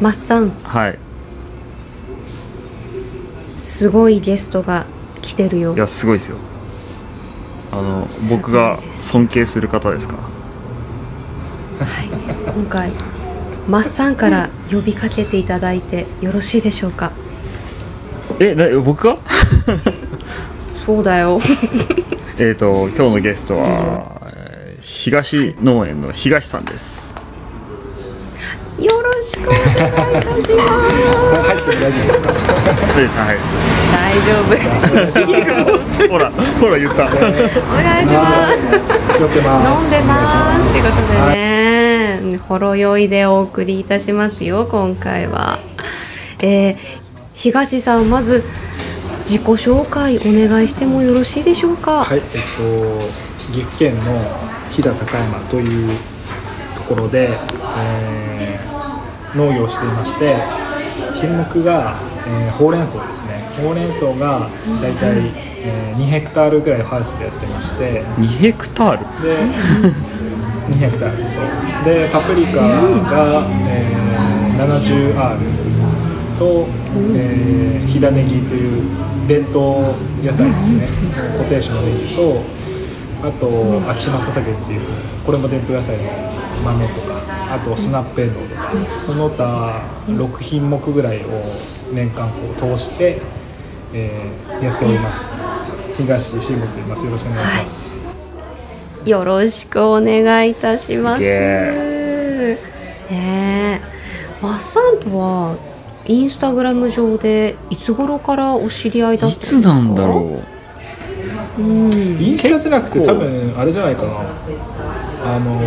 マッサン。はい。すごいゲストが来てるよ。いやすごいですよ。あの僕が尊敬する方ですか？はい。今回マッサンから呼びかけていただいてよろしいでしょうか？えな僕が？そうだよ。えっと今日のゲストは、えー東農園の東さんですよろしくお願いいたします入って大丈夫ですか。大ですはい大丈夫ほらほら言ったお願い。します酔ってます。飲んでます。ということでね、ほろ酔いでお送りいたしますよ今回は、えー、東さんまず自己紹介お願いしてもよろしいでしょうか、はい、えっと岐阜県の飛騨高山というところで、えー農業をしていまして、品目が、えーほうれん草ですね。ほうれん草がだいたい、えー2ヘクタールぐらいハウスでやってまして、2ヘクタール？で 2ヘクタールそうでパプリカが、えー 70R と、えー、飛騨ネギという伝統野菜ですね。固定種のネギとあと秋島ささげっていうこれも伝統野菜の豆とかあとスナップエンドウとかその他6品目ぐらいを年間こう通して、えーやっております。東慎吾と言います。よろしくお願いします、よろしくお願いいたします。すげねえ。マッサンとはインスタグラム上でいつ頃からお知り合いだいったんですか？つなんだろう。う、うん、インスタじゃなくて多分あれじゃないかな。あの、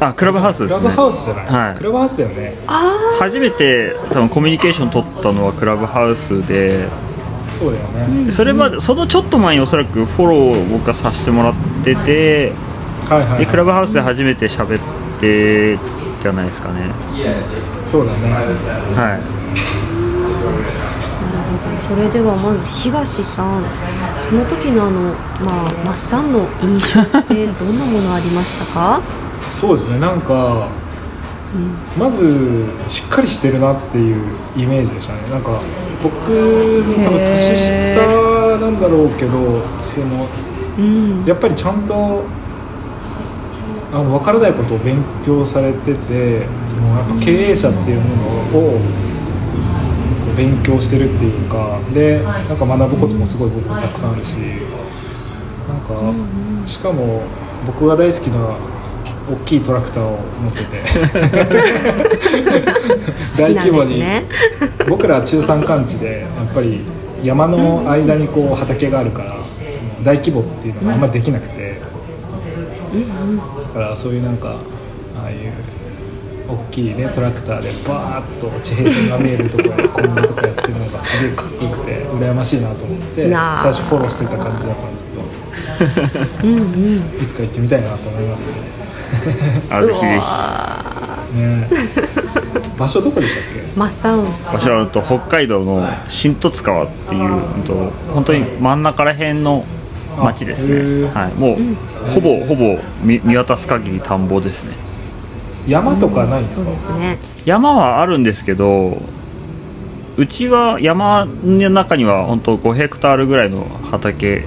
あクラブハウスですね。クラブハウスじゃない、はい。クラブハウスだよね。あ初めて多分コミュニケーション取ったのはクラブハウスで。そうだよね、でそれまでそのちょっと前におそらくフォローを僕はさせてもらっててはいはいでクラブハウスで初めて喋ってじゃないですかね。そうだね。はい。なるほど。それではまず東さんその時のあのまあマッサンの印象ってどんなものありましたか？そうですねなんか、まずしっかりしてるなっていうイメージでしたね。なんか僕多分年下なんだろうけどそのうん。やっぱりちゃんとあの分からないことを勉強されててそのやっぱ経営者っていうものを勉強してるっていうかでなんか学ぶこともすごい僕もたくさんあるしなんかしかも僕が大好きな大きいトラクターを持ってて。好きなんですね。僕らは中山間地でやっぱり山の間にこう畑があるからその大規模っていうのがあんまりできなくて。だからそういうなんかああいう大きいねトラクターでバーッと地平線が見えるところでコンビニとかやってるのがすげえかっこよくて羨ましいなと思って最初フォローしてた感じだったんですけど。うんうん。いつか行ってみたいなと思いますね あぜひぜうひ 場所どこでしたっけ？マッサン。場所はと北海道の新十津川っていううんと本当に真ん中ら辺の町ですね。ー。はい。もうほぼほぼ見見渡す限り田んぼですね。山とかないんですそうか、ですね。山はあるんですけどうちは山の中には本当5ヘクタールぐらいの畑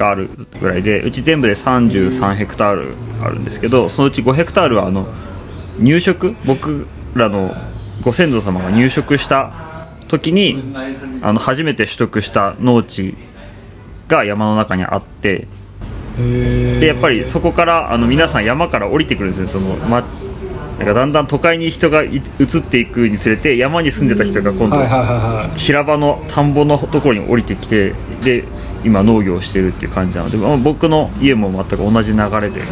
があるぐらいでうち全部で33ヘクタールあるんですけどそのうち5ヘクタールはあの入植僕らのご先祖様が入植した時にあの初めて取得した農地が山の中にあってでやっぱりそこからあの皆さん山から降りてくるんですよその、ま、なんかだんだん都会に人がい移っていくにつれて山に住んでた人が今度平場の田んぼのところに降りてきてで今農業をしてるっていう感じなので、まあ僕の家も全く同じ流れで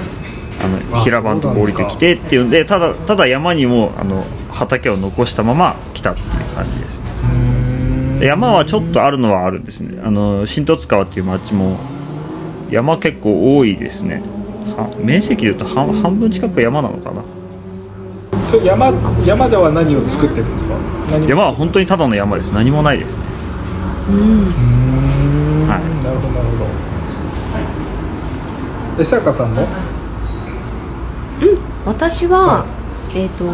あのあ平場のところ降りてきてっていうんでただただ山にもあの畑を残したまま来たっていう感じですね。山はちょっとあるのはあるんですね。あの新十津川っていう町も山結構多いですね。は面積でいうと半半分近く山なのかな山山では何を作ってるんですか？山は本当にただの山です。何もないですね。うーん。はい。なるほどなるほど。えさやかさん。も私は、えー、と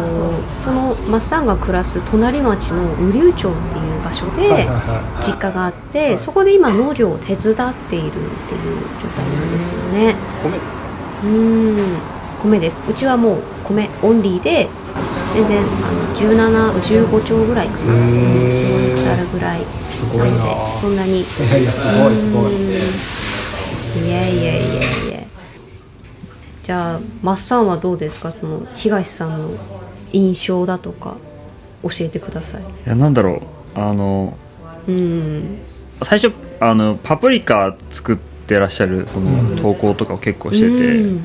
そのマッサンが暮らす隣町の雨竜町っていう場所ではいはいは実家があってそこで今農業を手伝っているっていう状態なんですよね。米ですか？うん。米です。うちはもう米オンリーで全然あの1715丁ぐらいかな。へー。4ヘクタールぐらい。すごいな。そんなに。いやいやすごいすごい。うんいやいやいやいや。じゃあマッサンはどうですか？その東さんの印象だとか教えてください。いやなんだろう。あのうん。最初あのパプリカ作ってらっしゃるその投稿とかを結構してて、うん。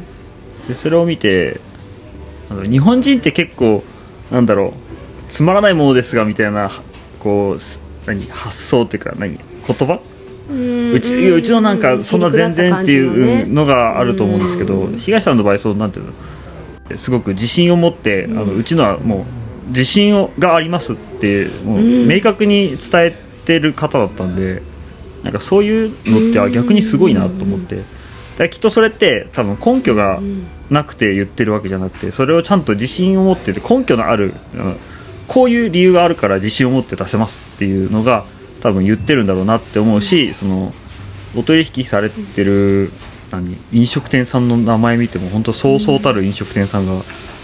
でそれを見て日本人って結構なんだろうつまらないものですがみたいなこうす何発想っていうか何言葉？うちうちのなんかそんな全然っていうのがあると思うんですけどうん。東さんの場合そうなんていうの？すごく自信を持ってあのうちのはもう自信をがありますってもううん。明確に伝えてる方だったんでなんかそういうのっては逆にすごいなと思ってきっとそれって多分根拠がなくて言ってるわけじゃなくてそれをちゃんと自信を持ってて根拠のあるうんこういう理由があるから自信を持って出せますっていうのが多分言ってるんだろうなって思うしそのお取引されてる何飲食店さんの名前見ても本当そうそうたる飲食店さんが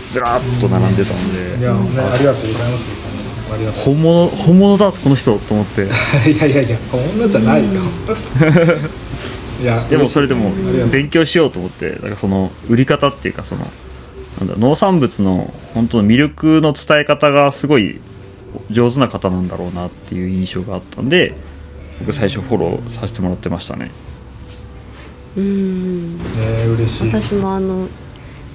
ずらーっと並んでたんで。いや、ね、ありがとうございます。本物本物だこの人と思って。いやいやいや女じゃないよ いやでもそれでも勉強しようと思ってだからその売り方っていうかそのなんだ農産物の本当の魅力の伝え方がすごい上手な方なんだろうなっていう印象があったんで僕最初フォローさせてもらってましたね。うん。ね嬉しい。私もあの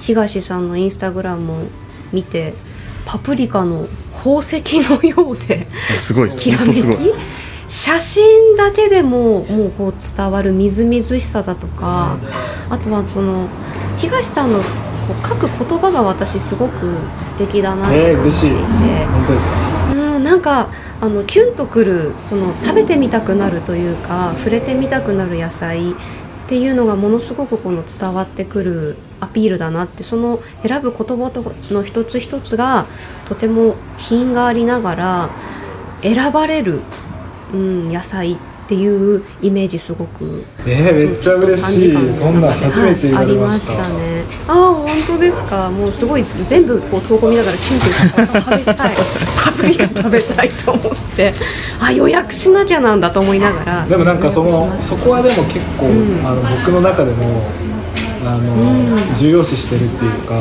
東さんのインスタグラムを見てパプリカの宝石のようですごいです。きらめき本当すごい写真だけでももうこう伝わるみずみずしさだとかあとはその東さんのこう書く言葉が私すごく素敵だなってえー、嬉しい。感じていて、本当ですか？うんなんかあのキュンとくるその食べてみたくなるというか触れてみたくなる野菜っていうのがものすごくこの伝わってくるアピールだなってその選ぶ言葉の一つ一つがとても品がありながら選ばれる、うん、野菜っていうイメージすごくえー、めっちゃ嬉しい。そんなん初めて言われました,、はいありましたねああ本当ですか？もうすごい全部こう投稿見ながらキュンキュン食べたい。パプリカ食べたいと思って。あ予約しなきゃなんだと思いながら。でもなんかそのそこはでも結構、うん。あの僕の中でもあの、うん。重要視してるっていうか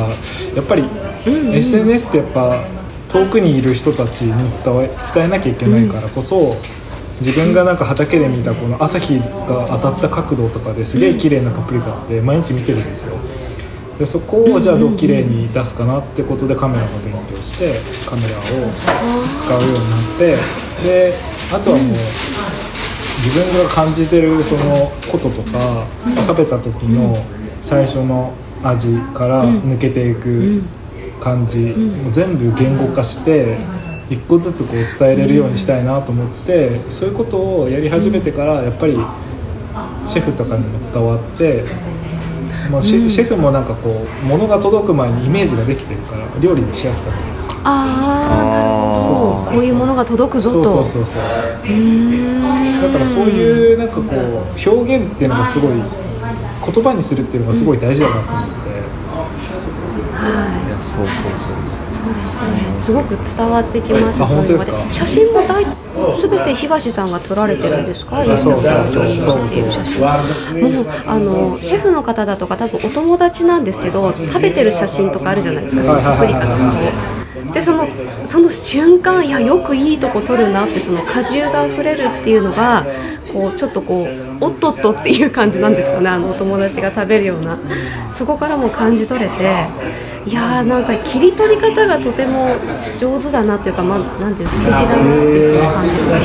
やっぱり、うんうん。SNS ってやっぱ遠くにいる人たちに伝え伝えなきゃいけないからこそ、自分がなんか畑で見たこの朝日が当たった角度とかですげえ綺麗なパプリカって毎日見てるんですよ。でそこをじゃあどう綺麗に出すかなってことでカメラの勉強してカメラを使うようになってであとはもう自分が感じてるそのこととか食べた時の最初の味から抜けていく感じ、全部言語化して一個ずつこう伝えれるようにしたいなと思ってそういうことをやり始めてからやっぱりシェフとかにも伝わって。まあ、シェシェフもなんかこう物が届く前にイメージができてるから料理にしやすかったりとか。ああなるほど。そうそうそうそう。こういうものが届くぞそうとそうそうそう。だからそういうなんかこう表現っていうのがすごい言葉にするっていうのがすごい大事だなと思って、はい。いやそうそうそうそうそうですね。すごく伝わってきます。あ本当ですか？そうい写真も大すべて東さんが撮られてるんですか？インスタそうグラそうムに載せている写真。もうあのシェフの方だとか多分お友達なんですけど食べてる写真とかあるじゃないですか。そのパプリカとかを。でそのその瞬間いやよくいいとこ撮るなってその果汁が溢れるっていうのがこうちょっとこうおっとっとっていう感じなんですかねあのお友達が食べるようなそこからも感じ取れていやーなんか切り取り方がとても上手だなっていうか、まあ、なんていうの素敵だなっていう感じが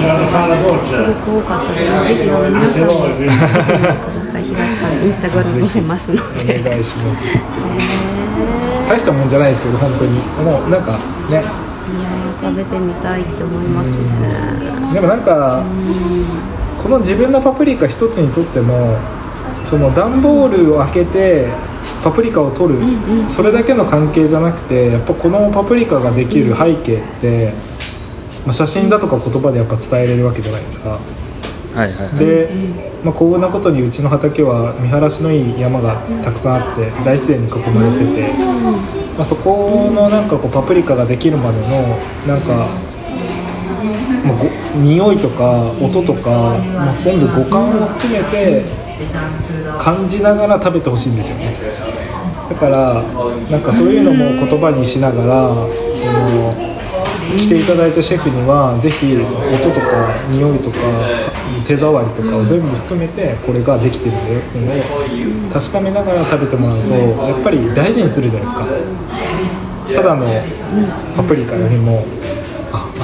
すごく多かったですぜひあの皆さんも見てください東さんインスタグラム載せますのおで。願いしますへ大したもんじゃないですけど本当にもうなんかね食べてみたいって思いますね。でもなんかこの自分のパプリカ一つにとってもその段ボールを開けてパプリカを取る、それだけの関係じゃなくてやっぱこのパプリカができる背景って、まあ、写真だとか言葉でやっぱ伝えれるわけじゃないですか。はいはいはい。で、まあ、幸運なことにうちの畑は見晴らしのいい山がたくさんあって大自然に囲まれてて、まあ、そこのなんかこうパプリカができるまでのなんか、まあ、ご匂いとか音とか、まあ、全部五感を含めて感じながら食べてほしいんですよね。だからなんかそういうのも言葉にしながらその来ていただいたシェフにはぜひその音とか匂いとか手触りとかを全部含めてこれができてるんだよっていうのを確かめながら食べてもらうとやっぱり大事にするじゃないですか。ただのパプリカよりも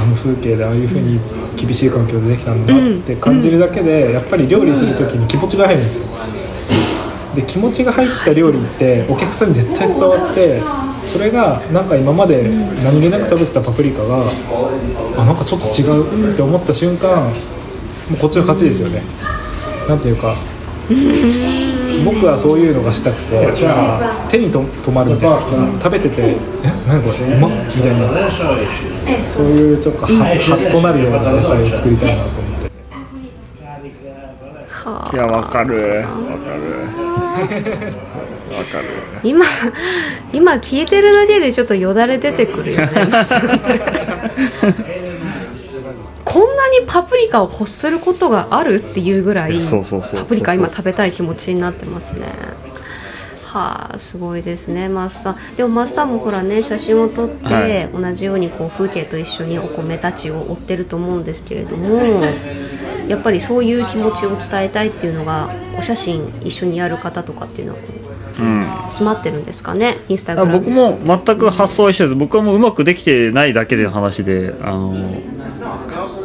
ああの風景でああいう風に厳しい環境でできたんだなって感じるだけでやっぱり料理する時に気持ちが入るんですよ。で気持ちが入った料理ってお客さんに絶対伝わってそれがなんか今まで何気なく食べてたパプリカがあなんかちょっと違うって思った瞬間もうこっちの勝ちですよね。なんていうか僕はそういうのがしたくて手にと止まるみたいな。食べてて「え何これうまっ」みたいな。そういうちょっとハハッとなるような野菜を作りたいなと思って。はいやわかる。わかる。わかる。今今聞いてるだけでちょっとよだれ出てくるよね こんなにパプリカを欲することがあるっていうぐらいパプリカ今食べたい気持ちになってますね。はあすごいですねマスさんでもマスさんもほらね写真を撮って、はい。同じようにこう風景と一緒にお米たちを追ってると思うんですけれどもやっぱりそういう気持ちを伝えたいっていうのがお写真一緒にやる方とかっていうのはこううん。詰まってるんですかねインスタグあラム僕も全く発想は一緒です。僕はもううまくできてないだけでの話であの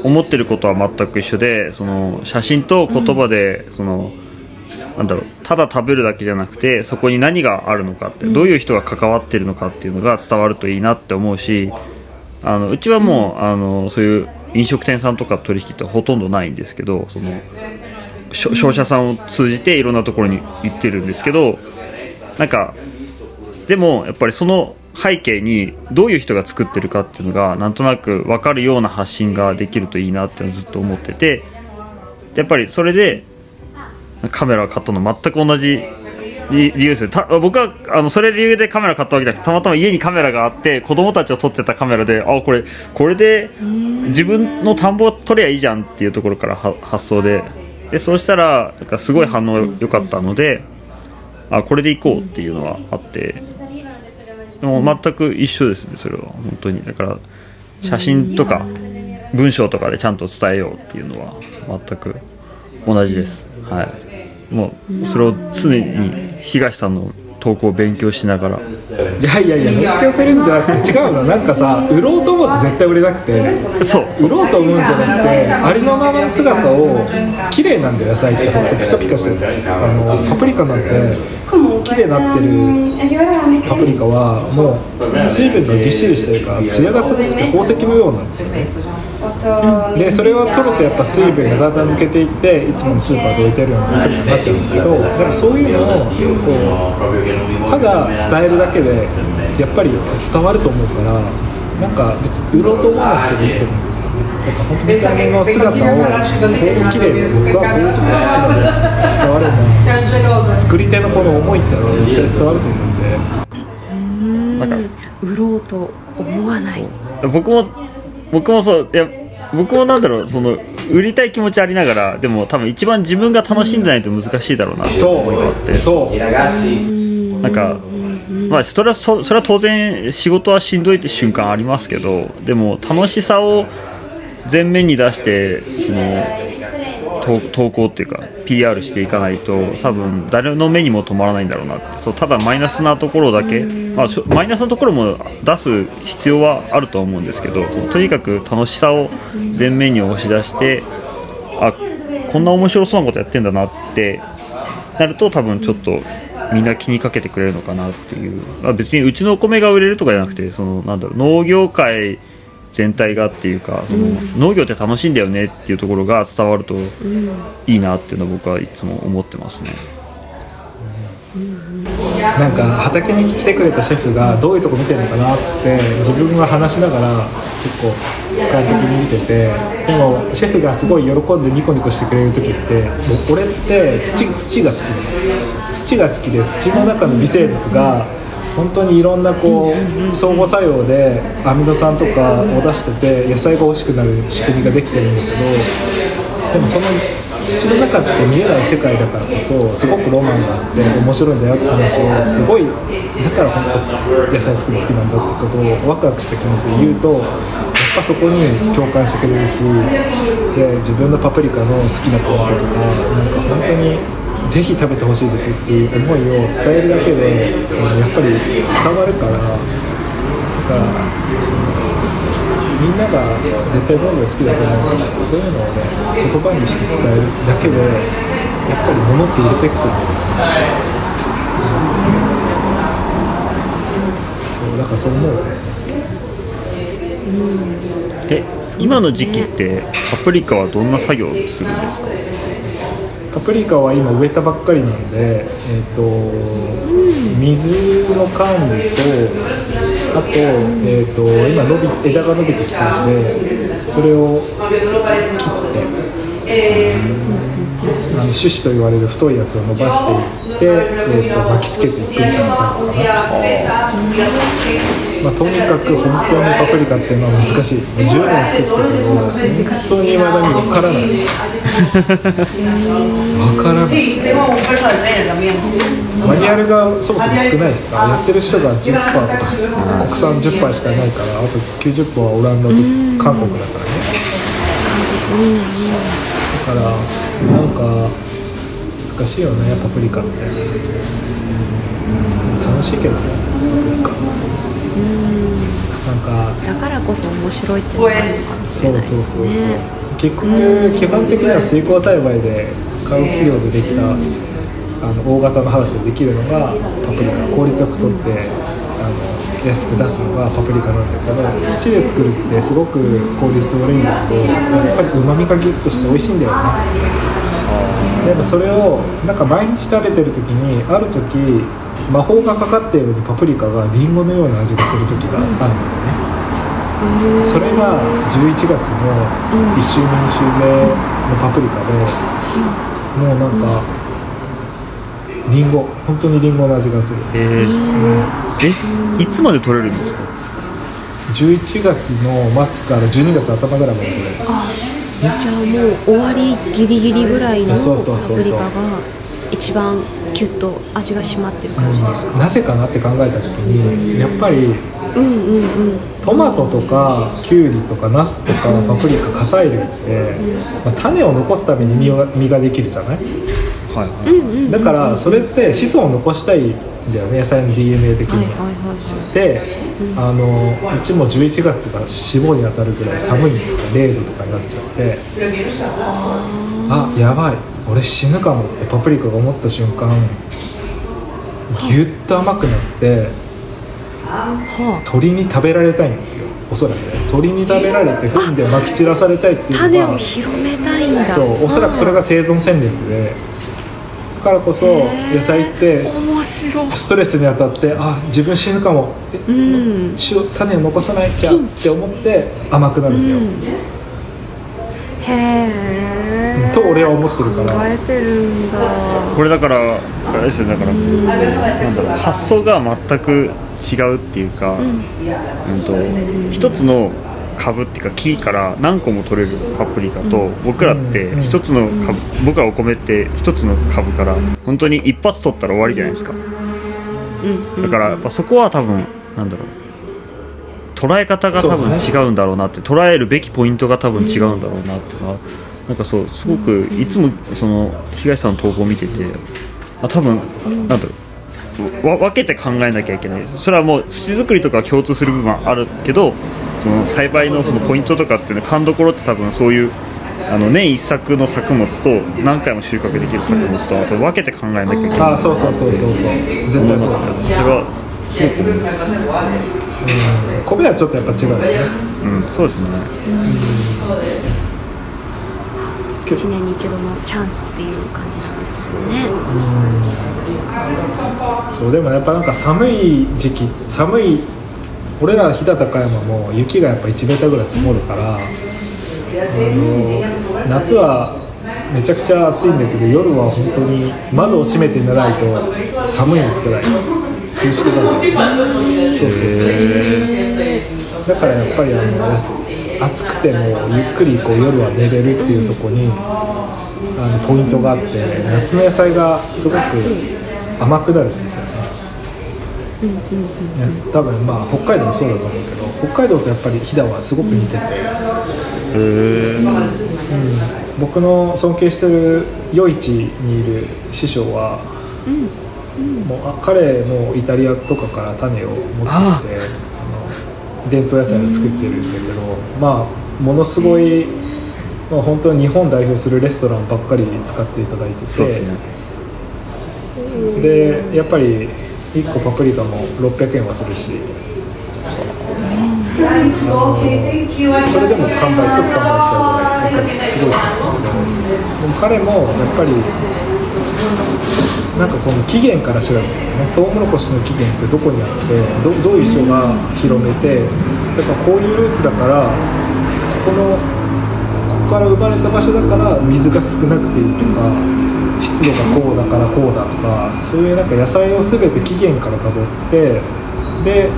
思ってることは全く一緒でその写真と言葉で、そのなんだろうただ食べるだけじゃなくてそこに何があるのかって、どういう人が関わってるのかっていうのが伝わるといいなって思うしあのうちはもう、あのそういう飲食店さんとか取引ってほとんどないんですけどその商社さんを通じていろんなところに行ってるんですけどなんかでもやっぱりその背景にどういう人が作ってるかっていうのがなんとなく分かるような発信ができるといいなってずっと思っててやっぱりそれでカメラを買ったの全く同じ理由です僕はあのそれ理由でカメラ買ったわけじゃなくてたまたま家にカメラがあって子供たちを撮ってたカメラであこれこれで自分の田んぼを撮りゃいいじゃんっていうところから発想で。でそうしたらなんかすごい反応良かったのであこれでいこうっていうのはあって。でも全く一緒ですねそれは。本当に。だから写真とか文章とかでちゃんと伝えようっていうのは全く同じです。はい。もうそれを常に東さんの投稿を勉強しながら。いやいやいや勉強するんじゃなくて違うの。なんかさ売ろうと思うと絶対売れなくてそう。売ろうと思うんじゃなくてありのままの姿を綺麗なんだよ野菜って。ほんとピカピカしててあのパプリカなんて綺麗になってるパプリカはもう水分がぎっしりしてるから艶がすごくて宝石のようなんですよねでそれを取るとやっぱ水分がだんだん抜けていっていつものスーパーで置いてあるようなパプリカになっちゃうんだけどだからそういうのをこうただ伝えるだけでやっぱり伝わると思うからなんか別に売ろうと思わなくてできてるんですよね。だから本当に見た目の姿をこう綺麗に僕はこういうところが好きなので伝われば作り手のこの思いってのは絶対伝わると思うんでなんか売ろうと思わない。僕も僕もそういや僕もなんだろうその売りたい気持ちありながらでも多分一番自分が楽しんでないと難しいだろうなってそ思いがあって。うそう。なんかまあそれはそそれは当然仕事はしんどいって瞬間ありますけどでも楽しさを前面に出してその投稿っていうか PR していかないと多分誰の目にも止まらないんだろうなって。そうただマイナスなところだけ、まあ、マイナスなところも出す必要はあると思うんですけどそとにかく楽しさを前面に押し出してあこんな面白そうなことやってんだなってなると多分ちょっとみんな気にかけてくれるのかなっていう、まあ、別にうちのお米が売れるとかじゃなくてそのなんだろう農業界全体がっていうかその、農業って楽しいんだよねっていうところが伝わるといいなっていうのは僕はいつも思ってますね。なんか畑に来てくれたシェフがどういうとこ見てるのかなって自分は話しながら結構俯瞰的に見ててでもシェフがすごい喜んでニコニコしてくれる時ってもう俺って土土が好き土が好きで土の中の微生物が本当にいろんなこう相互作用でアミノ酸とかを出してて野菜が美味しくなる仕組みができてるんだけどでもその土の中って見えない世界だからこそすごくロマンがあって面白いんだよって話をすごいだから本当野菜作り好きなんだってことをワクワクした気持ちで言うとやっぱそこに共感してくれるしで自分のパプリカの好きなポイントとかなんか本当にぜひ食べてほしいです。っていう思いを伝えるだけでやっぱり伝わるからだからそのみんなが絶対農業好きだと思うからそういうのをね言葉にして伝えるだけでやっぱり物って入れていくと思う。そうだからそう思う。ねえ今の時期ってパプリカはどんな作業をするんですか？パプリカは今植えたばっかりなんで、えーと水の管理とあと,、えー、と今伸び枝が伸びてきたのでそれを切ってあの種子と言われる太いやつを伸ばしていって、えー、と巻きつけていくみたいな作業かな、まあ、とにかく本当にパプリカっていうのは難しい。10年作ったけど本当に未だに分からない。から.マニュアルがそもそも少ないです。からやってる人が10%とか国産10%しかいないからあと90%はオランダと韓国だからね。だからなんか難しいよねパプリカって。楽しいけどね。パプリカなん。かだからこそ面白いっていうのがあるのかもしれないそうそうそうそう、ね結局基本的には水耕栽培で化学肥料でできたあの大型のハウスでできるのがパプリカ。効率よく取ってあの安く出すのがパプリカなんだけど土で作るってすごく効率悪いんだけどやっぱりうまみがギュッとして美味しいんだよね。でもそれをなんか毎日食べてる時にある時魔法がかかったようにパプリカがリンゴのような味がする時があるんだよねそれが11月の1週目2週目のパプリカで、もうなんかリンゴ本当にリンゴの味がする。えー、えいつまで取れるんですか？11月の末から12月頭ぐらいまで取れる。じゃあもう終わりギリギリぐらいのパそうそうそうそう。プリカが一番キュッと味が締まってる感じですか、なぜかなって考えた時にやっぱりうんうんうんトマトとかキュウリとかナスとかパプリカ火砕類って、まあ、種を残すために実が実ができるじゃない？はいはい、だからそれって子孫を残したいんだよね野菜の DNA 的に。はいはいはいはい。で、あのうちも11月とか霜に当たるぐらい寒いのとか0度とかになっちゃって。あやばい。俺死ぬかもってパプリカが思った瞬間ぎゅっと甘くなっては鳥に食べられたいんですよ。おそらくね。鳥に食べられて糞でまき散らされたいってあ、種をいうのが広めたいんだ。そう。おそらくそれが生存戦略で。だからこそ野菜って面白い。ストレスに当たってあ自分死ぬかも。えうん。塩種を残さなきゃって思って甘くなるんだよ、へえ。と俺は思ってるから。考えてるんだ。これだからあれですよ。だからなんだろう。発想が全く違うっていうか、うん。と一つの株っていうか木から何個も取れるパプリカと、僕らって一つの株、僕らお米って一つの株から本当に一発取ったら終わりじゃないですか、だからやっぱそこは多分なんだろう。捉え方が多分違うんだろうなって捉えるべきポイントが多分違うんだろうなっていうのはなんかそうすごくいつもその東さんの投稿を見ててあ多分なんだろう。わ分けて考えなきゃいけない。それはもう土作りとかは共通する部分はあるけどその栽培のそのポイントとかっていうの勘どころって多分そういうあの年一作の作物と何回も収穫できる作物とあと分けて考えなきゃいけない。ああそうそうそうそうそう。絶対そうだよそれはすごく思います。米はちょっとやっぱ違うよね。うんそうですね。1年に一度のチャンスっていう感じなんですよ。ね。そうでもやっぱなんか寒い時期寒い俺ら飛騨高山も雪がやっぱ1メーターぐらい積もるから、あの夏はめちゃくちゃ暑いんだけど夜は本当に窓を閉めて寝ないと寒いくらい涼しくなるそうそうそう。だからやっぱりあの暑くてもゆっくりこう夜は寝れるっていうところにあのポイントがあって夏の野菜がすごく甘くなるんですよね。ね多分まあ北海道もそうだと思うけど北海道とやっぱり飛騨はすごく似てて、へえ僕の尊敬してる余市にいる師匠は、もうあ彼もイタリアとかから種を持ってきてあの伝統野菜を作ってるんだけど、まあものすごい、まあ、本当に日本代表するレストランばっかり使っていただいててですね。でやっぱり1個パプリカも600円はするし。それでも完売即完売しちゃうぐらいすごいですよね。彼もやっぱりなんかこの起源から調べてるねトウモロコシの起源ってどこにあってどどういう人が広めてだからこういうルーツだからここのから生まれた場所だから水が少なくていいとか湿度がこうだからこうだとかそういうなんか野菜を全て起源からたどってで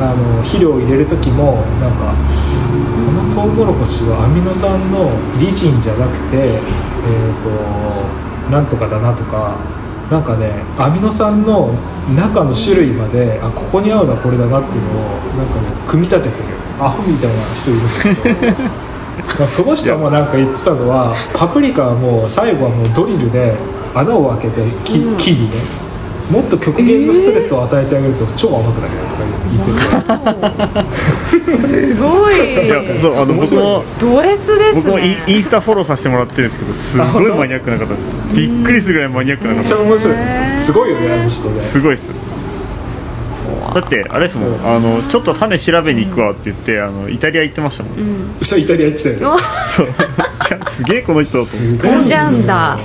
あの肥料を入れる時もなんかこのトウモロコシはアミノ酸のリジンじゃなくてえっ、となんとかだなとかなんかねアミノ酸の中の種類まであここに合うのはこれだなっていうのをなんかね組み立ててる。アホみたいな人いるんだけど。その人もなんか言ってたのはパプリカはもう最後はもうドリルで穴を開けて木,、木にねもっと極限のストレスを与えてあげると超甘くなるよとか言ってて。すごい。いやそうあの僕もド S です僕もイインスタフォローさせてもらってるんですけどすごいマニアックな方です。びっくりするぐらいマニアックなめっ方ちゃ面白い。すごいよねあの人ね。すごいですだってあれですもん。あのちょっと種調べに行くわって言ってあのイタリア行ってましたもん、そうイタリア行ってたよね。うわそう。いやすげえこの人だと思って飛んじゃうんだ。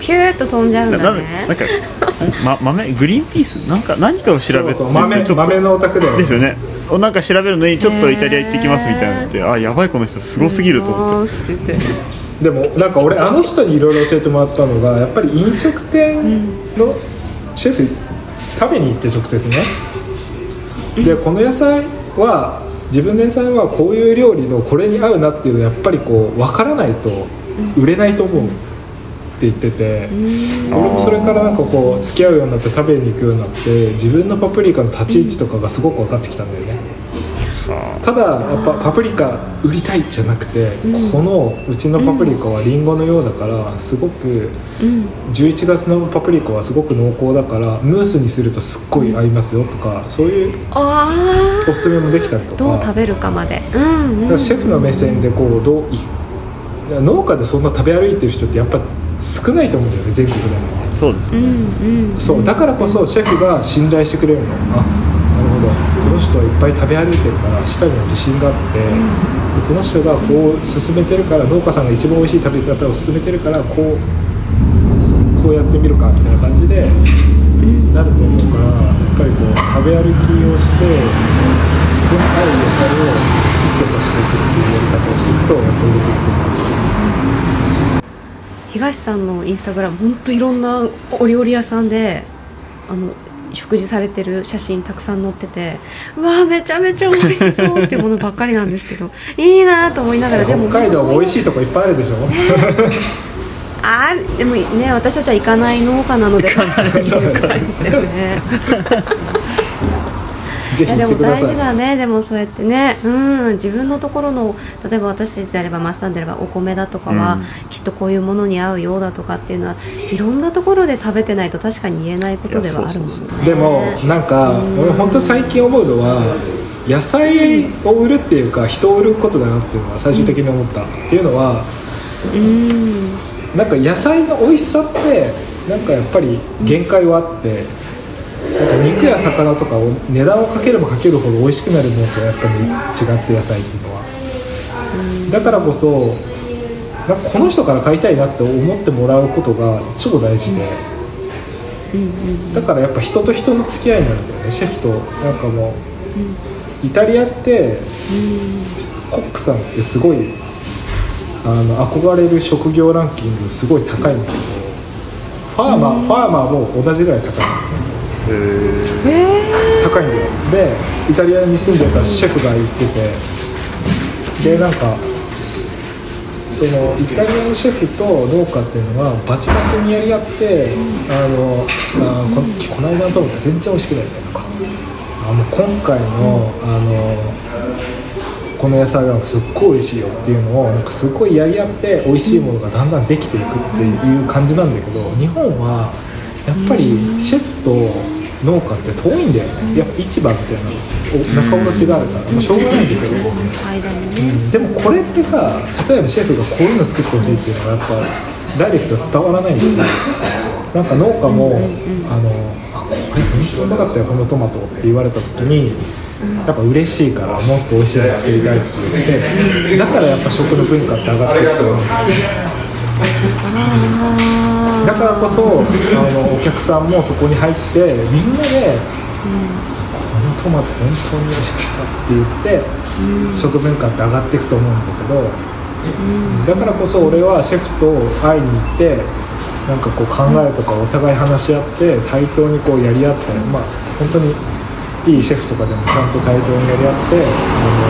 ピューッと飛んじゃうんななだねなんか、ま、豆グリーンピース？なんか何かを調べてそうそう豆ちょっと豆のお宅だよね。ですよね。おなんか調べるのにちょっとイタリア行ってきますみたいなのってあやばいこの人すごすぎると思って、って言ってでもなんか俺あの人にいろいろ教えてもらったのがやっぱり飲食店のシェフ食べに行って直接ねでこの野菜は自分の野菜はこういう料理のこれに合うなっていうのやっぱりこう分からないと売れないと思うって言ってて俺もそれからなんかこう付き合うようになって食べに行くようになって自分のパプリカの立ち位置とかがすごく分かってきたんだよねただやっぱパプリカ売りたいじゃなくて、このうちのパプリカはリンゴのようだからすごく11月のパプリカはすごく濃厚だからムースにするとすっごい合いますよとかそういうあおすすめもできたりとか。あどう食べるかまで。うんうん。だからシェフの目線でこうどうい農家でそんな食べ歩いてる人ってやっぱ少ないと思うんだよね全国でも。そうですね、うんうん。そうだからこそシェフが信頼してくれるの。あこの人はいっぱい食べ歩いてるから舌には自信があって、でこの人がこう進めてるから農家さんが一番美味しい食べ方を進めてるからこうこうやってみるかみたいな感じでなると思うからやっぱりこう食べ歩きをしてそこに合う野菜をヒットさせていくっていうやり方をしていくとやっぱ売れていくと思うし。東さんのインスタグラム本当いろんなお料理屋さんであの食事されてる写真たくさん載っててうわーめちゃめちゃ美味しそうっていうものばっかりなんですけど いいなと思いながらでも北海道も美味いしいとこいっぱいあるでしょ。あーでもね私たちは行かない農家なので そうですよね ぜひい。やでも大事だね。でもそうやってね。うん。自分のところの例えば私たちであればマッサンであればお米だとかは、うん。きっとこういうものに合うようだとかっていうのはいろんなところで食べてないと確かに言えないことではあるもんね。でもなんか俺本当最近思うのは野菜を売るっていうか人を売ることだなっていうのは最終的に思った、っていうのはうん。なんか野菜の美味しさってなんかやっぱり限界はあって、肉や魚とかを値段をかければかけるほど美味しくなるものとやっぱり違って野菜っていうのは、だからこそなんかこの人から買いたいなって思ってもらうことが超大事で、だからやっぱ人と人の付き合いになるんだよねシェフとなんかもう、イタリアって、コックさんってすごいあの憧れる職業ランキングすごい高いんだけどファーマー、ファーマーも同じぐらい高いんだよえ高いんだよでイタリアに住んでたシェフが言ってて。でなんかそのイタリアのシェフと農家っていうのはバチバチにやり合ってあのあここの間のトマト全然美味しくないねとか。あもう今回のあのこの野菜がすっごい美味しいよっていうのをなんかすごいやり合って美味しいものがだんだんできていくっていう感じなんだけど日本はやっぱりシェフと農家って遠いんだよね。やっぱ市場みたいなお仲卸があるからもうしょうがないんだけど。間にね。でもこれってさ例えばシェフがこういうの作ってほしいっていうのがやっぱダイレクト伝わらないしなんか農家も、あのあこれ本当うまかったよこのトマトって言われた時にやっぱ嬉しいからもっと美味しいの作りたいって言ってだからやっぱ食の文化って上がっていくと思うんだよあだからこそあのお客さんもそこに入ってみんなで、このトマト本当に美味しかったって言って、食文化って上がっていくと思うんだけど、だからこそ俺はシェフと会いに行ってなんかこう考えとかお互い話し合って対等にこうやり合ってまあ本当にいいシェフとかでもちゃんと対等にやり合ってあの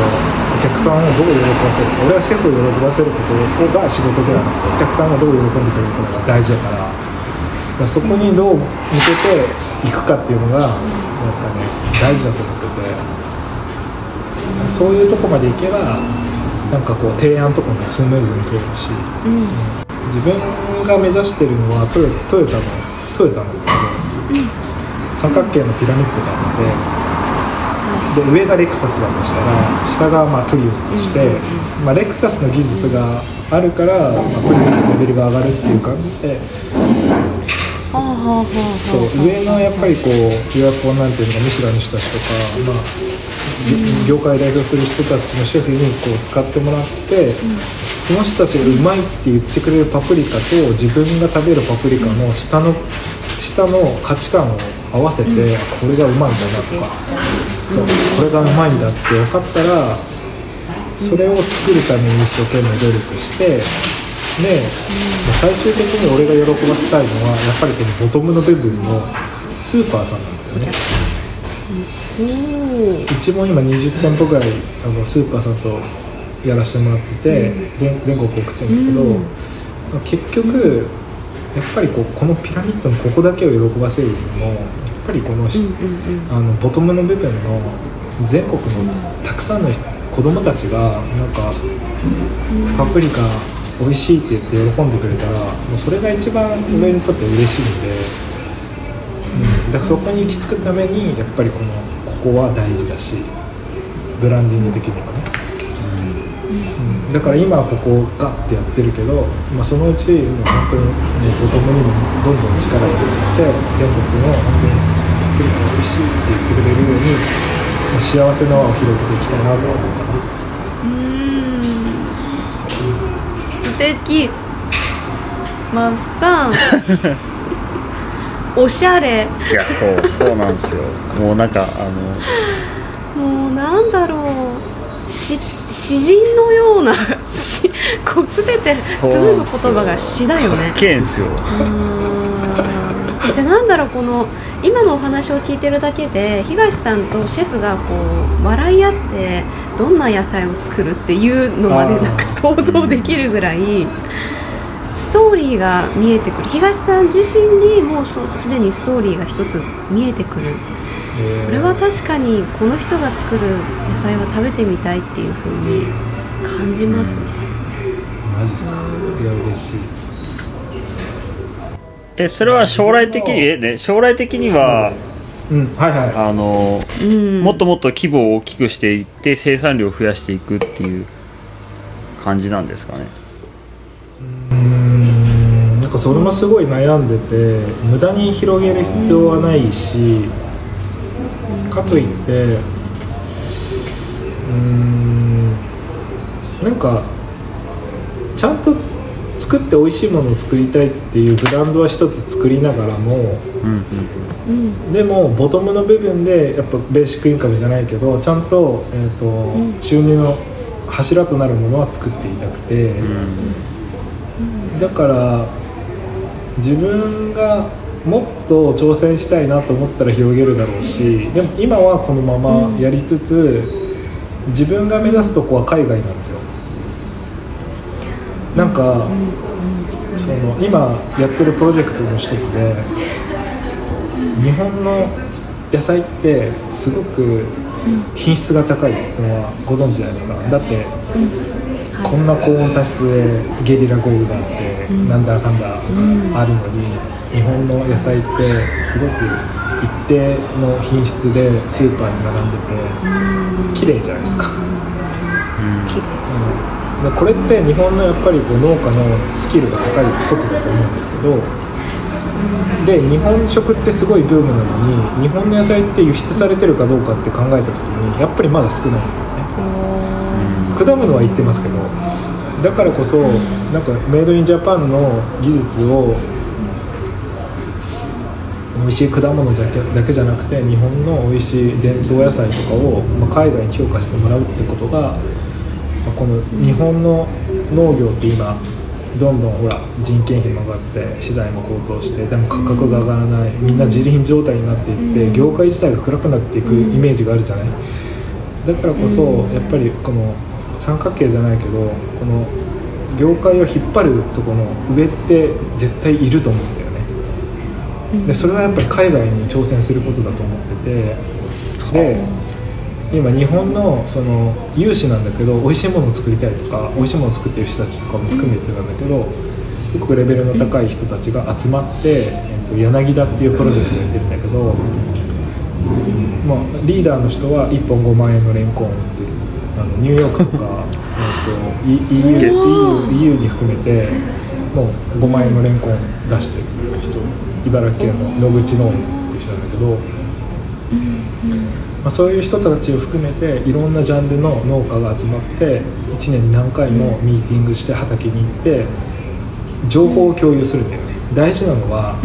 客さんをどう喜ばせるか俺はシェフを喜ばせることが仕事ではなくてお客さんがどう喜んでくれるかが大事だから。だそこにどう向けていくかっていうのがやっぱね大事だと思ってて。そういうとこまでいけばなんかこう提案とかもスムーズに通るし、自分が目指してるのはトヨトヨタのトヨタなんだけど、三角形のピラミッドがあって、で上がレクサスだとしたら下がまあプリウスとして、まあ、レクサスの技術があるから、まあ、プリウスのレベルが上がるっていう感じで。そう上のやっぱりこう予約をなんていうのかミシュランの人たちとか、まあ、業界を代表する人たちのシェフにこう使ってもらって、その人たちがうまいって言ってくれるパプリカと自分が食べるパプリカの下の下の価値観を合わせて、これがうまいんだなとか、そうこれがうまいんだって分かったらそれを作るために一生懸命努力してで、最終的に俺が喜ばせたいのはやっぱりこのボトムの部分のスーパーさんなんですよね。うちも今20店舗ぐらいあのスーパーさんとやらせてもらってて、全全国送ってるんだけど、結局やっぱりこうこのピラミッドのここだけを喜ばせるよりもやっぱりこの,し、あのボトムの部分の全国のたくさんの人子供たちがなんかパプリカ美味しいって言って喜んでくれたらもうそれが一番俺にとって嬉しいんで、うん、だからそこに行き着くためにやっぱりこのここは大事だしブランディング的にはね、うん、だから今はここをガッてやってるけど、まあ、そのうちもう本当に、ね、ボトムにもどんどん力を入れて全国の本当にパプリカが美味しいって言ってくれるように、まあ幸せの輪を広げていきたいなとは思ったな。素敵。マッサン。おしゃれ。いやそうそうなんですよ。もうなんかあのもうなんだろう。し詩人のようなしこう全て紡ぐ言葉が詩だよね。んすよ。そしてなんだろうこの今のお話を聞いてるだけで東さんとシェフがこう笑い合ってどんな野菜を作るっていうのまでなんか想像できるぐらいストーリーが見えてくる。東さん自身にもうそすでにストーリーが一つ見えてくるそれは確かにこの人が作る野菜は食べてみたいっていう風に感じますね。マジっすか？いや嬉しい。えそれは将来的に？えね将来的にはうんはいはい。あのうん、もっともっと規模を大きくしていって生産量を増やしていくっていう感じなんですかね？うーんなんかそれもすごい悩んでて無駄に広げる必要はないしかといってうーんなんかちゃんと作って美味しいものを作りたいっていうブランドは一つ作りながらもうんうんでもボトムの部分でやっぱベーシックインカムじゃないけどちゃんと,、えーと収入の柱となるものは作っていたくて、だから自分がもっと挑戦したいなと思ったら広げるだろうしでも今はこのままやりつつ、自分が目指すとこは海外なんですよ。なんか、その今やってるプロジェクトの一つで日本の野菜ってすごく品質が高いのはご存知じゃないですか。だって、こんな高温多湿でゲリラ豪雨があって、なんだかんだあるのに日本の野菜ってすごく一定の品質でスーパーに並んでて綺麗じゃないですか。うん。でこれって日本のやっぱりこう農家のスキルが高いことだと思うんですけどで日本食ってすごいブームなのに日本の野菜って輸出されてるかどうかって考えた時にやっぱりまだ少ないんですよね。果物は言ってますけどだからこそなんかメイドインジャパンの技術を美味しい果物だけだけじゃなくて日本の美味しい伝統野菜とかを、まあ、海外に評価してもらうってことが、まあこの日本の農業って今どんどんほら人件費も上がって資材も高騰してでも価格が上がらない。みんな自輪状態になっていって業界自体が暗くなっていくイメージがあるじゃない。だからこそやっぱりこの三角形じゃないけどこの業界を引っ張るとこの上って絶対いると思うでそれはやっぱり海外に挑戦することだと思ってて。で今日本のその有志なんだけど美味しいものを作りたいとか美味しいものを作ってる人たちとかも含めてなんだけどすごくレベルの高い人たちが集まって、えっと、柳田っていうプロジェクトをやってるんだけど、まあ、リーダーの人は1本5万円のレンコンを売ってる。あのニューヨークとか えっと E- EU, EU, EU に含めてもう5万円のレンコン出してる人茨城県の野口農園っていう人なんだけど。まあ、そういう人たちを含めていろんなジャンルの農家が集まって1年に何回もミーティングして畑に行って情報を共有するんだよね大事なのは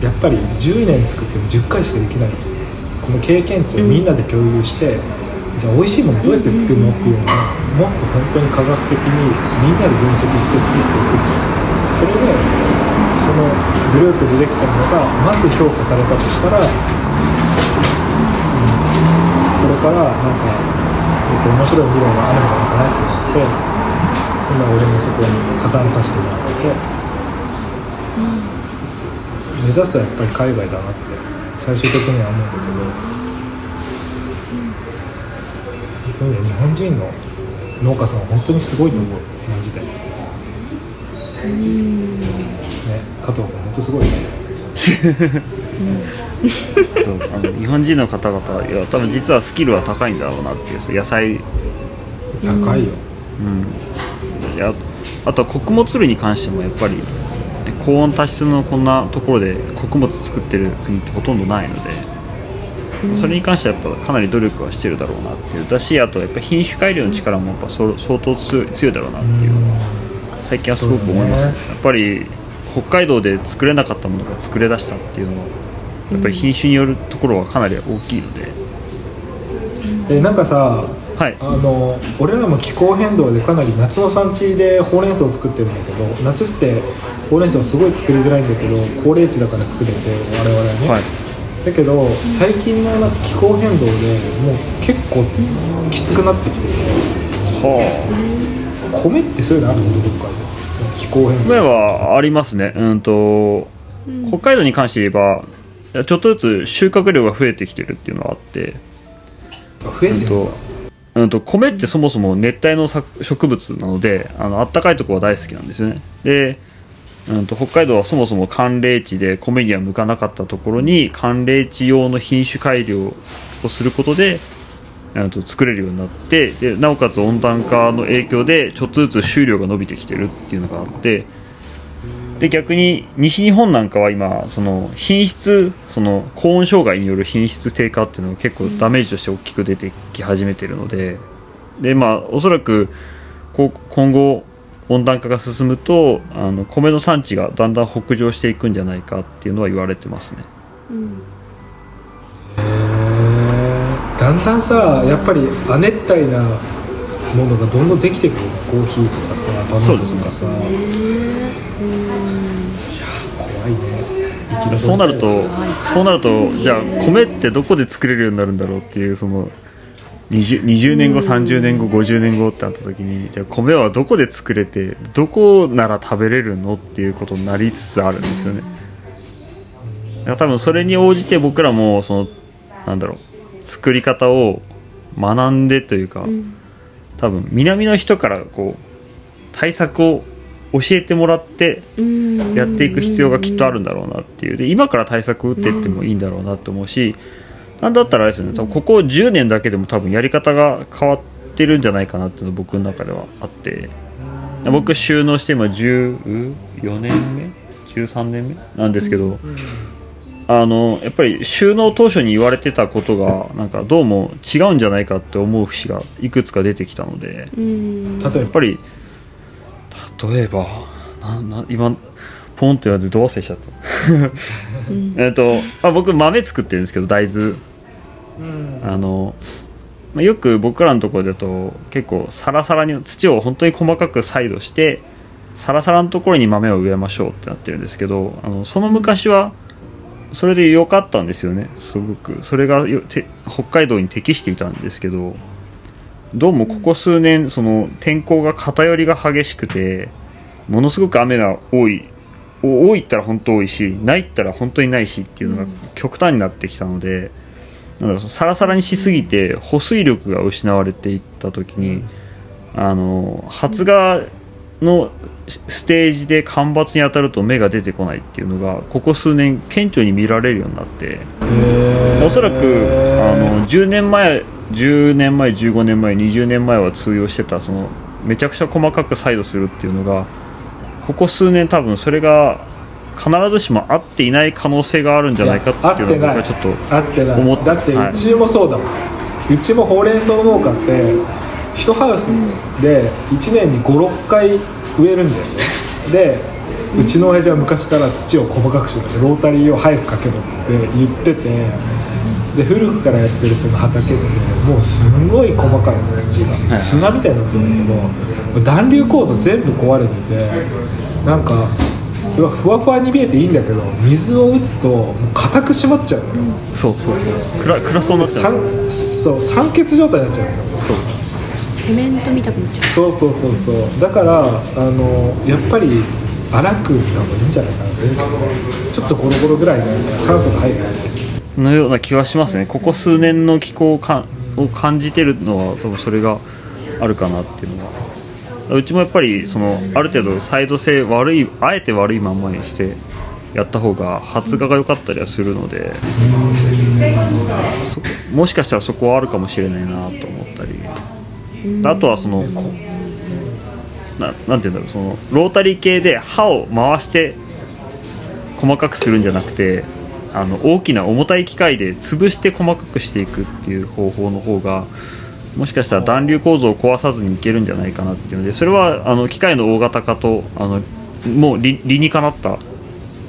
やっぱり10年作っても10回しかできないんです。この経験値をみんなで共有してじゃあ美味しいものどうやって作るのっていうのをもっと本当に科学的にみんなで分析して作っていく。それでそのグループでできたものがまず評価されたとしたらこれからなんか、えっと、面白い未来があるんじゃないかなと思って今俺もそこに加担させてもらって、そうそう目指すはやっぱり海外だなって最終的には思うんだけど、本当にね日本人の農家さんは本当にすごいと思うマジで、ね加藤君本当すごいね。そうあの日本人の方々いや多分実はスキルは高いんだろうなっていうそう野菜。高いよ、いやあとは穀物類に関してもやっぱりね高温多湿のこんなところで穀物作ってる国ってほとんどないので、それに関してはやっぱかなり努力はしてるだろうなっていう。だしあとやっぱ品種改良の力もやっぱそ相当強い強いだろうなっていう。最近はすごく思いますね。やっぱり北海道で作れなかったものが作れ出したっていうのはやっぱり品種によるところはかなり大きいので、えなんかさはい。あの俺らも気候変動でかなり夏の産地でほうれん草を作ってるんだけど夏ってほうれん草すごい作りづらいんだけど高齢地だから作れて我々はね、はい。だけど最近のなんか気候変動でもう結構きつくなってきてて。はあ。米ってそういうのあるの？どっかで気候変動米はありますね。うんと、北海道に関して言えばちょっとずつ収穫量が増えてきてるっていうのがあって。増えてるんだ。うんとうんと米ってそもそも熱帯の作植物なのであの暖かいところは大好きなんですよね。で、うん、と北海道はそもそも寒冷地で米には向かなかったところに寒冷地用の品種改良をすることでうんと作れるようになってでなおかつ温暖化の影響でちょっとずつ収量が伸びてきてるっていうのがあってで逆に西日本なんかは今その品質その高温障害による品質低下っていうのが結構ダメージとして大きく出てき始めてるのででまあおそらくこう今後温暖化が進むとあの米の産地がだんだん北上していくんじゃないかっていうのは言われてますね。うん。だんだんさやっぱり亜熱帯なものがどんどんできてくるねコーヒーとかさバナナとかさ、怖いね。生きそうなるとはいそうなるとじゃあ米ってどこで作れるようになるんだろうっていうその 20, 20年後30年後50年後ってなった時にじゃあ米はどこで作れてどこなら食べれるのっていうことになりつつあるんですよね。多分それに応じて僕らもそのなんだろう作り方を学んでというか、多分南の人からこう対策を教えてもらってうん。やっていく必要がきっとあるんだろうなっていう。で今から対策を打っていってもいいんだろうなと思うしなんだったらあれですよね多分ここ10年だけでも多分やり方が変わってるんじゃないかなっていうのが僕の中ではあって。僕収納して今14年目？13年目なんですけどあのやっぱり収納当初に言われてたことがなんかどうも違うんじゃないかって思う節がいくつか出てきたので。うん。例えばやっぱり例えばなな今ポンって言われてどう忘れしちゃった。えっと、まあ、僕豆作ってるんですけど大豆。あの、まあ、よく僕らのところだと結構サラサラに土を本当に細かく再度してサラサラのところに豆を植えましょうってなってるんですけどあのその昔はそれで良かったんですよねすごく。それがよて北海道に適していたんですけどどうもここ数年その天候が偏りが激しくてものすごく雨が多い。お多いったら本当多いしないったら本当にないしっていうのが極端になってきたので、なんだろサラサラにしすぎて保水力が失われていった時に、あの発芽のステージで干ばつに当たると芽が出てこないっていうのがここ数年顕著に見られるようになって。おそらくあの10年前10年前15年前20年前は通用してたそのめちゃくちゃ細かく再度するっていうのがここ数年多分それが必ずしも合っていない可能性があるんじゃないかっていうのは僕はちょっと合ってない。思ってだってちもそうだもん、うちもほうれん草農家って一ハウスで1年に56回植えるんだよね。でうちの親父は昔から土を細かくしてたロータリーを早くかけろって言っててで古くからやってるその畑ってもうすんごい細かいの土が砂みたいになってるんだけど暖流構造全部壊れててなんかふわふわに見えていいんだけど水を打つと硬く締まっちゃうのよ、そうそうそう。暗暗そうになっちゃう。そう酸欠状態になっちゃうのよ。そうセメントみたくなっちゃそうそうそうそう。だからあのやっぱり荒く打った方がいいんじゃないかな。とちょっとゴロゴロぐらいが酸素が入るのような気はしますね。ここ数年の気候をかを感じてるのはそれがあるかなっていうのは。うちもやっぱりそのある程度サイド性悪いあえて悪いまんまにしてやった方が発芽が良かったりはするので。そもしかしたらそこはあるかもしれないなと思ったりあとはそのこななんて言うんだろうそのロータリー系で刃を回して細かくするんじゃなくてあの大きな重たい機械で潰して細かくしていくっていう方法の方がもしかしたら暖流構造を壊さずにいけるんじゃないかなっていうのでそれはあの機械の大型化とあのもう理理にかなった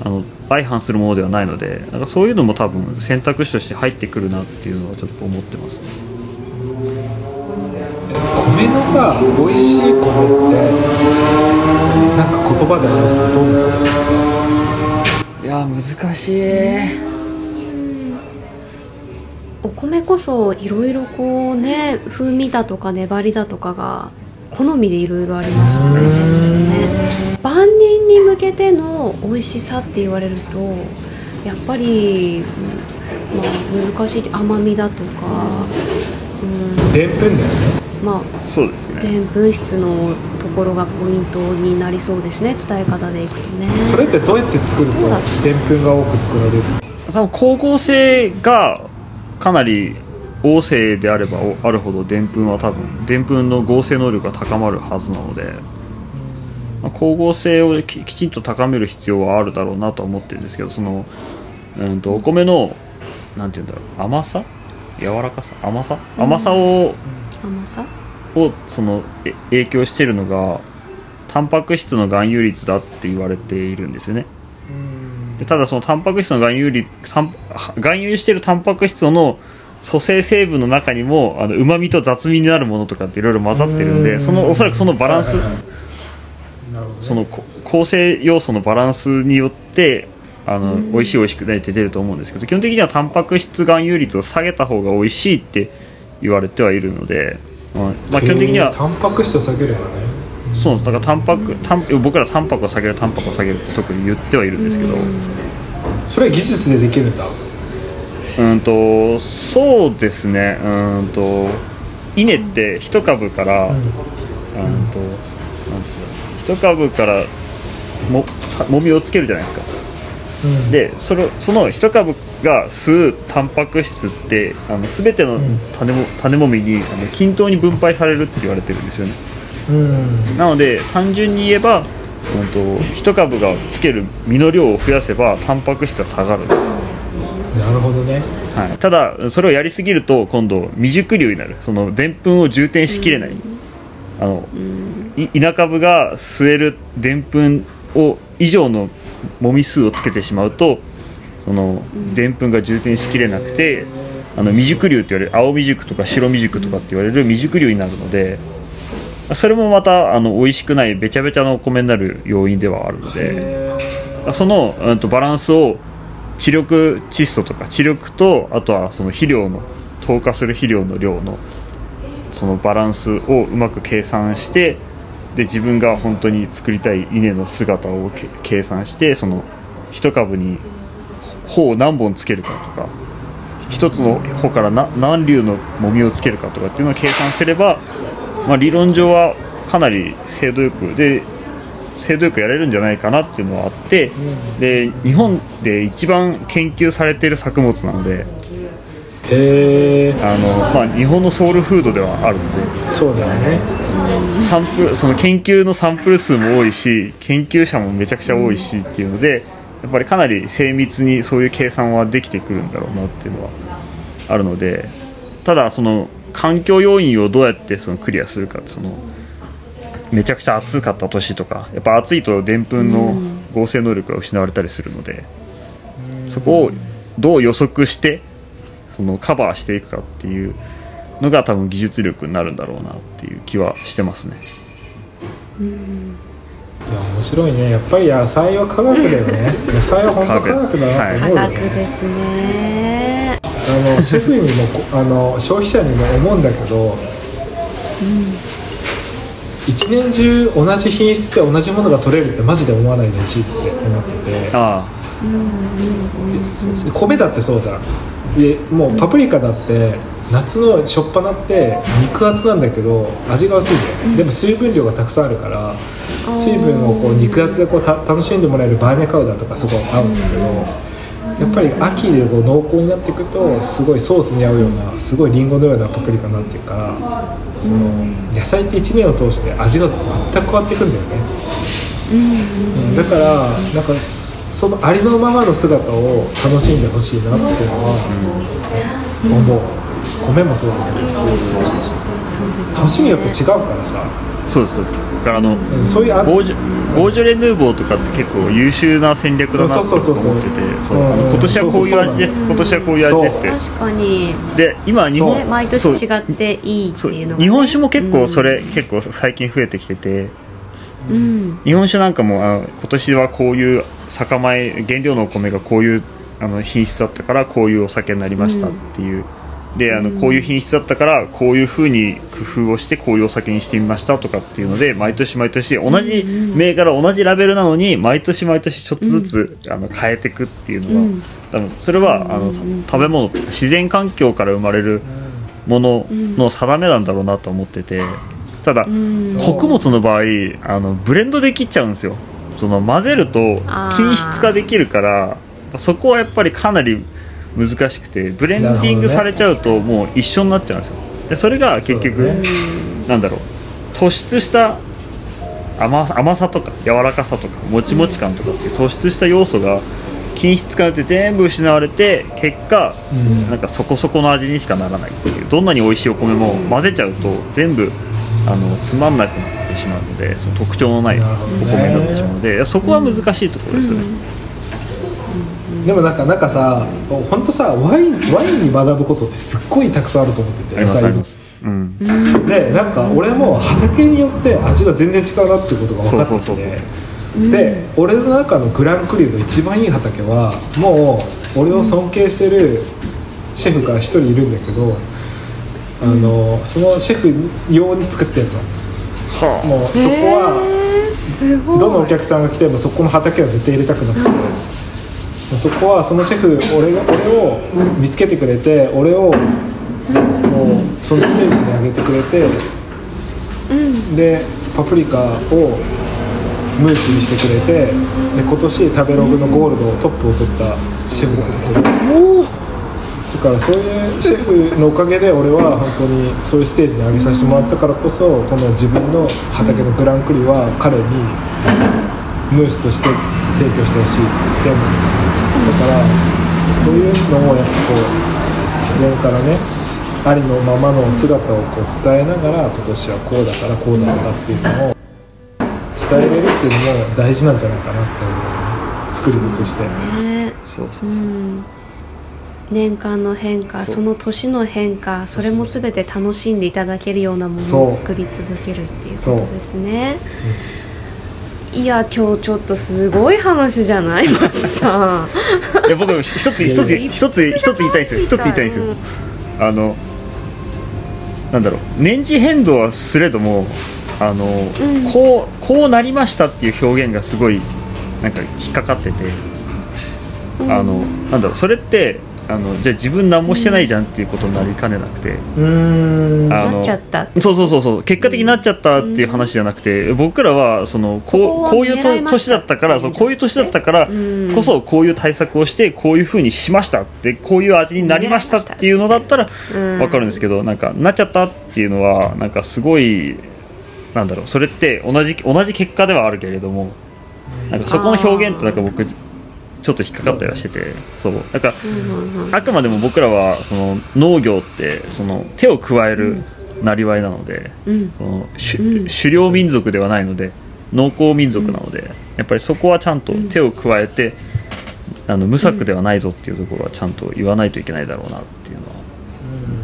あの相反するものではないのでなんかそういうのも多分選択肢として入ってくるなっていうのはちょっと思ってますね。米のさ美味しい米ってなんか言葉で表すとどんな米ですか？いや難しい。うお米こそいろいろこうね風味だとか粘りだとかが好みでいろいろありますよね。そしてね。万人に向けての美味しさって言われるとやっぱり、うんまあ、難しい。甘みだとか。うん。でんぷんだよね？まあそうですね。でんぷん質のところがポイントになりそうですね。伝え方でいくとね。それってどうやって作るとでんぷんが多く作られる？多分光合成がかなり旺盛であればあるほどでんぷんは多分でんぷんの合成能力が高まるはずなので、まあ光合成をききちんと高める必要はあるだろうなとは思ってるんですけどその、うん、とお米のなんて言うんだろう甘さ？柔らかさ？甘さ？甘さを、甘さをそのえ影響してるのがタンパク質の含有率だって言われているんですよね。でただそのタンパク質の含有率タン含有しているタンパク質の組成成分の中にもうまみと雑味になるものとかっていろいろ混ざってるんでそのおそらくそのバランス、はいはいはい。ね。そのこ構成要素のバランスによってあの、美味しい美味しくないって出ると思うんですけど基本的にはタンパク質含有率を下げた方が美味しいって言われてはいるので、うん。まあ、基本的にはタンパク質を下げるんだね。そうだからタンパクタン僕らタンパクを下げるタンパクを下げるって特に言ってはいるんですけど。それは技術でできるんだ。うんとそうですね。うんと稲って一株から、うん、となんていうの一株からもたもみをつけるじゃないですか。うん。でそれその一株が吸うタンパク質ってあの全てのん。種も種もみにあの均等に分配されるって言われてるんですよね。うん。なので単純に言えば、うん、と一株がつける実の量を増やせばタンパク質は下がるんですよ、なるほどね。はい、ただそれをやりすぎると今度未熟粒になる。そのでんぷんを充填しきれない、あのい稲株が吸えるでんぷんを以上のもみ数をつけてしまうとそのでんぷんが充填しきれなくてあの未熟粒って言われる青未熟とか白未熟とかって言われる未熟粒になるのでそれもまたあの美味しくないべちゃべちゃのお米になる要因ではあるのでその、うん、とバランスを知力窒素とか知力とあとはその肥料の透過する肥料の量のそのバランスをうまく計算してで自分が本当に作りたい稲の姿をけ計算してその一株に穂を何本つけるかとか一つの穂からな何粒のもみをつけるかとかっていうのを計算すれば、まあ、理論上はかなり精度よくで精度よくやれるんじゃないかなっていうのはあって、で日本で一番研究されている作物なのであの、まあ、日本のソウルフードではあるのでそうだよね。サンプルその研究のサンプル数も多いし研究者もめちゃくちゃ多いしっていうのでやっぱりかなり精密にそういう計算はできてくるんだろうなっていうのはあるのでただその環境要因をどうやってそのクリアするかってそのめちゃくちゃ暑かった年とかやっぱ暑いとでんぷんの合成能力が失われたりするのでそこをどう予測してそのカバーしていくかっていうのが多分技術力になるんだろうなっていう気はしてますね。いや面白いね。やっぱり野菜は科学だよね。野菜は本当科学だなって科思うよね、学ですね。あのシェフにもこ あの消費者にも思うんだけど、一年中同じ品質で同じものが取れるってマジで思わないでほしいって思ってて。あ米だってそうじゃん。でもうパプリカだって夏のしょっぱなって肉厚なんだけど味が薄いんだよ、でも水分量がたくさんあるから水分をこう肉厚でこうた楽しんでもらえるバーニャカウダーとかすごい合うんだけどやっぱり秋でこう濃厚になっていくとすごいソースに合うようなすごいリンゴのようなパプリカになっていくからその野菜って1年を通して味が全く変わっていくんだよね、うんだからなんかそのありのままの姿を楽しんでほしいなっていうのは思う。米もそうだけどし。年によって違うからさ。あそうですそうです。だからあのうんそういうあボージョボージョレ・ヌーボーとかって結構優秀な戦略だなってそうそうそうそう思っててそううん。あの今年はこういう味です。そうそうそう。今年はこういう味ですって。確かに。で今日本ね毎年そう違っていいってそういうのがね。日本酒も結構それ、結構最近増えてきててうん。日本酒なんかもあの今年はこういう酒米原料のお米がこういうあの品質だったからこういうお酒になりましたっていう、であのこういう品質だったからこういうふうに工夫をしてこういうお酒にしてみましたとかっていうので毎年毎年同じ銘柄同じラベルなのに毎年毎年ちょっとずつ、あの変えていくっていうのは、うん。多分それはあの食べ物自然環境から生まれるものの定めなんだろうなと思っててただ、ん。穀物の場合あのブレンドできっちゃうんですよ。その混ぜると均質化できるからそこはやっぱりかなり難しくてブレンディングされちゃうともう一緒になっちゃうんですよ。でそれが結局、なんだろう。突出した甘甘さとか柔らかさとかもちもち感とかっていう突出した要素が均質化って全部失われて結果、うん。なんかそこそこの味にしかならないっていうどんなに美味しいお米も混ぜちゃうと全部あのつまんなくなってしまうのでその特徴のないお米になってしまうのでそこは難しいところですよね、でもなんかなんかさ本当さワインワインに学ぶことってすっごいたくさんあると思ってて野菜ります。うん。でなんか俺も畑によって味が全然違うなっていうことが分かってきそうそうそうてで俺の中のグランクリューの一番いい畑はもう俺を尊敬してるシェフが一人いるんだけどあのそのシェフ用に作ってるの。はもうそこはへーすごい。どのお客さんが来てもそこの畑は絶対入れたくなくて、そこはそのシェフ俺が俺を見つけてくれて俺をこうそのステージに上げてくれて、でパプリカをムースにしてくれてで今年食べログのゴールドトップを取ったシェフなんでだからそういうシェフのおかげで俺は本当にそういうステージに上げさせてもらったからこそこの自分の畑のグランクリは彼にムースとして提供してほしい。でもだからそういうのをやっぱこう自然からねありのままの姿をこう伝えながら今年はこうだからこうなんだっていうのを伝えれるっていうのも大事なんじゃないかなって思う。作ることして。ねそうそうそう、年間の変化その年の変化それも全て楽しんでいただけるようなものを作り続けるっていうことですねいや今日ちょっとすごい話じゃない？マスさんいや僕一つ一つ一つ一つ言いたいんですよ。一つ言いたいんですよ、あのなんだろう。年次変動はすれどもあの、こうこうなりましたっていう表現がすごいなんか引っかかってて、あのなんだろう。それってあのじゃあ自分何もしてないじゃんっていうことになりかねなくて、うーん。あのなっちゃった。そうそうそうそう。結果的になっちゃったっていう話じゃなくて、僕らはそのこここはうこういう年だったからそうこういう年だったからうん。こそこういう対策をしてこういうふうにしましたってこういう味になりましたっていうのだったらうん。分かるんですけどなんかなっちゃったっていうのはなんかすごいなんだろうそれって同じ同じ結果ではあるけれどもなんかそこの表現ってなんか僕ちょっと引っかかったりはしててそう。なんかあくまでも僕らはその農業ってその手を加えるなりわいなので、うん。その狩狩猟民族ではないので農耕民族なので、やっぱりそこはちゃんと手を加えて、あの無策ではないぞっていうところはちゃんと言わないといけないだろうなっていう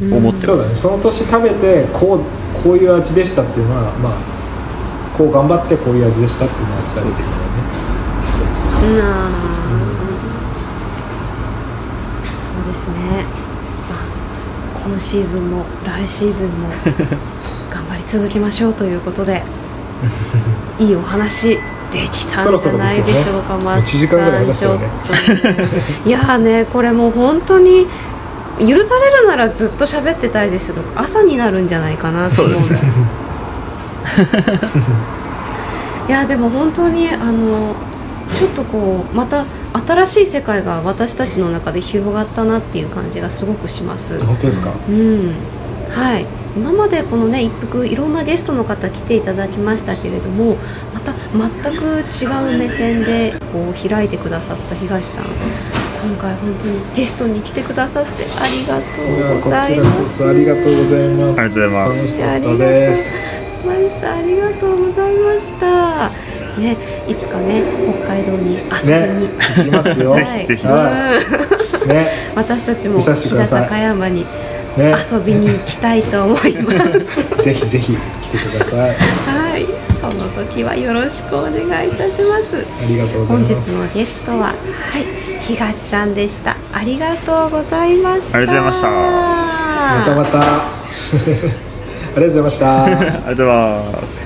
のは思ってそうだね。ます。その年食べてこうこういう味でしたっていうのはまあこう頑張ってこういう味でしたっていうのは伝えていくからね。そうですね、まあ、今シーズンも来シーズンも 頑張り続けましょうということで いいお話できたんじゃないでしょうか、マそろね。1時間ぐらい話したよね。ちょっと。ねいやーねこれもう本当に許されるならずっと喋ってたいですけど朝になるんじゃないかなと思う いやでも本当にあのちょっとこうまた新しい世界が私たちの中で広がったなっていう感じがすごくします。本当ですか？うん。はい、今までこのね一服いろんなゲストの方来ていただきましたけれどもまた全く違う目線でこう開いてくださった東さん。今回本当にゲストに来てくださってありがとうございこちらこます。そありがとうございます。ありがとうございます。ありがとうですマイスターありがとうございました。ね、いつかね北海道に遊びに、ね行きますよ。ぜひぜひ。うん。ね。私たちも見させてください。飛騨高山にね。遊びに行きたいと思います。ぜひぜひ来てください。はい、その時はよろしくお願いいたします。ありがとうご本日ざいます。のゲストは、はい、東さんでした。ありがとうございました。ありがとうございました。またまた。ありがとうございました。ありがとうございます。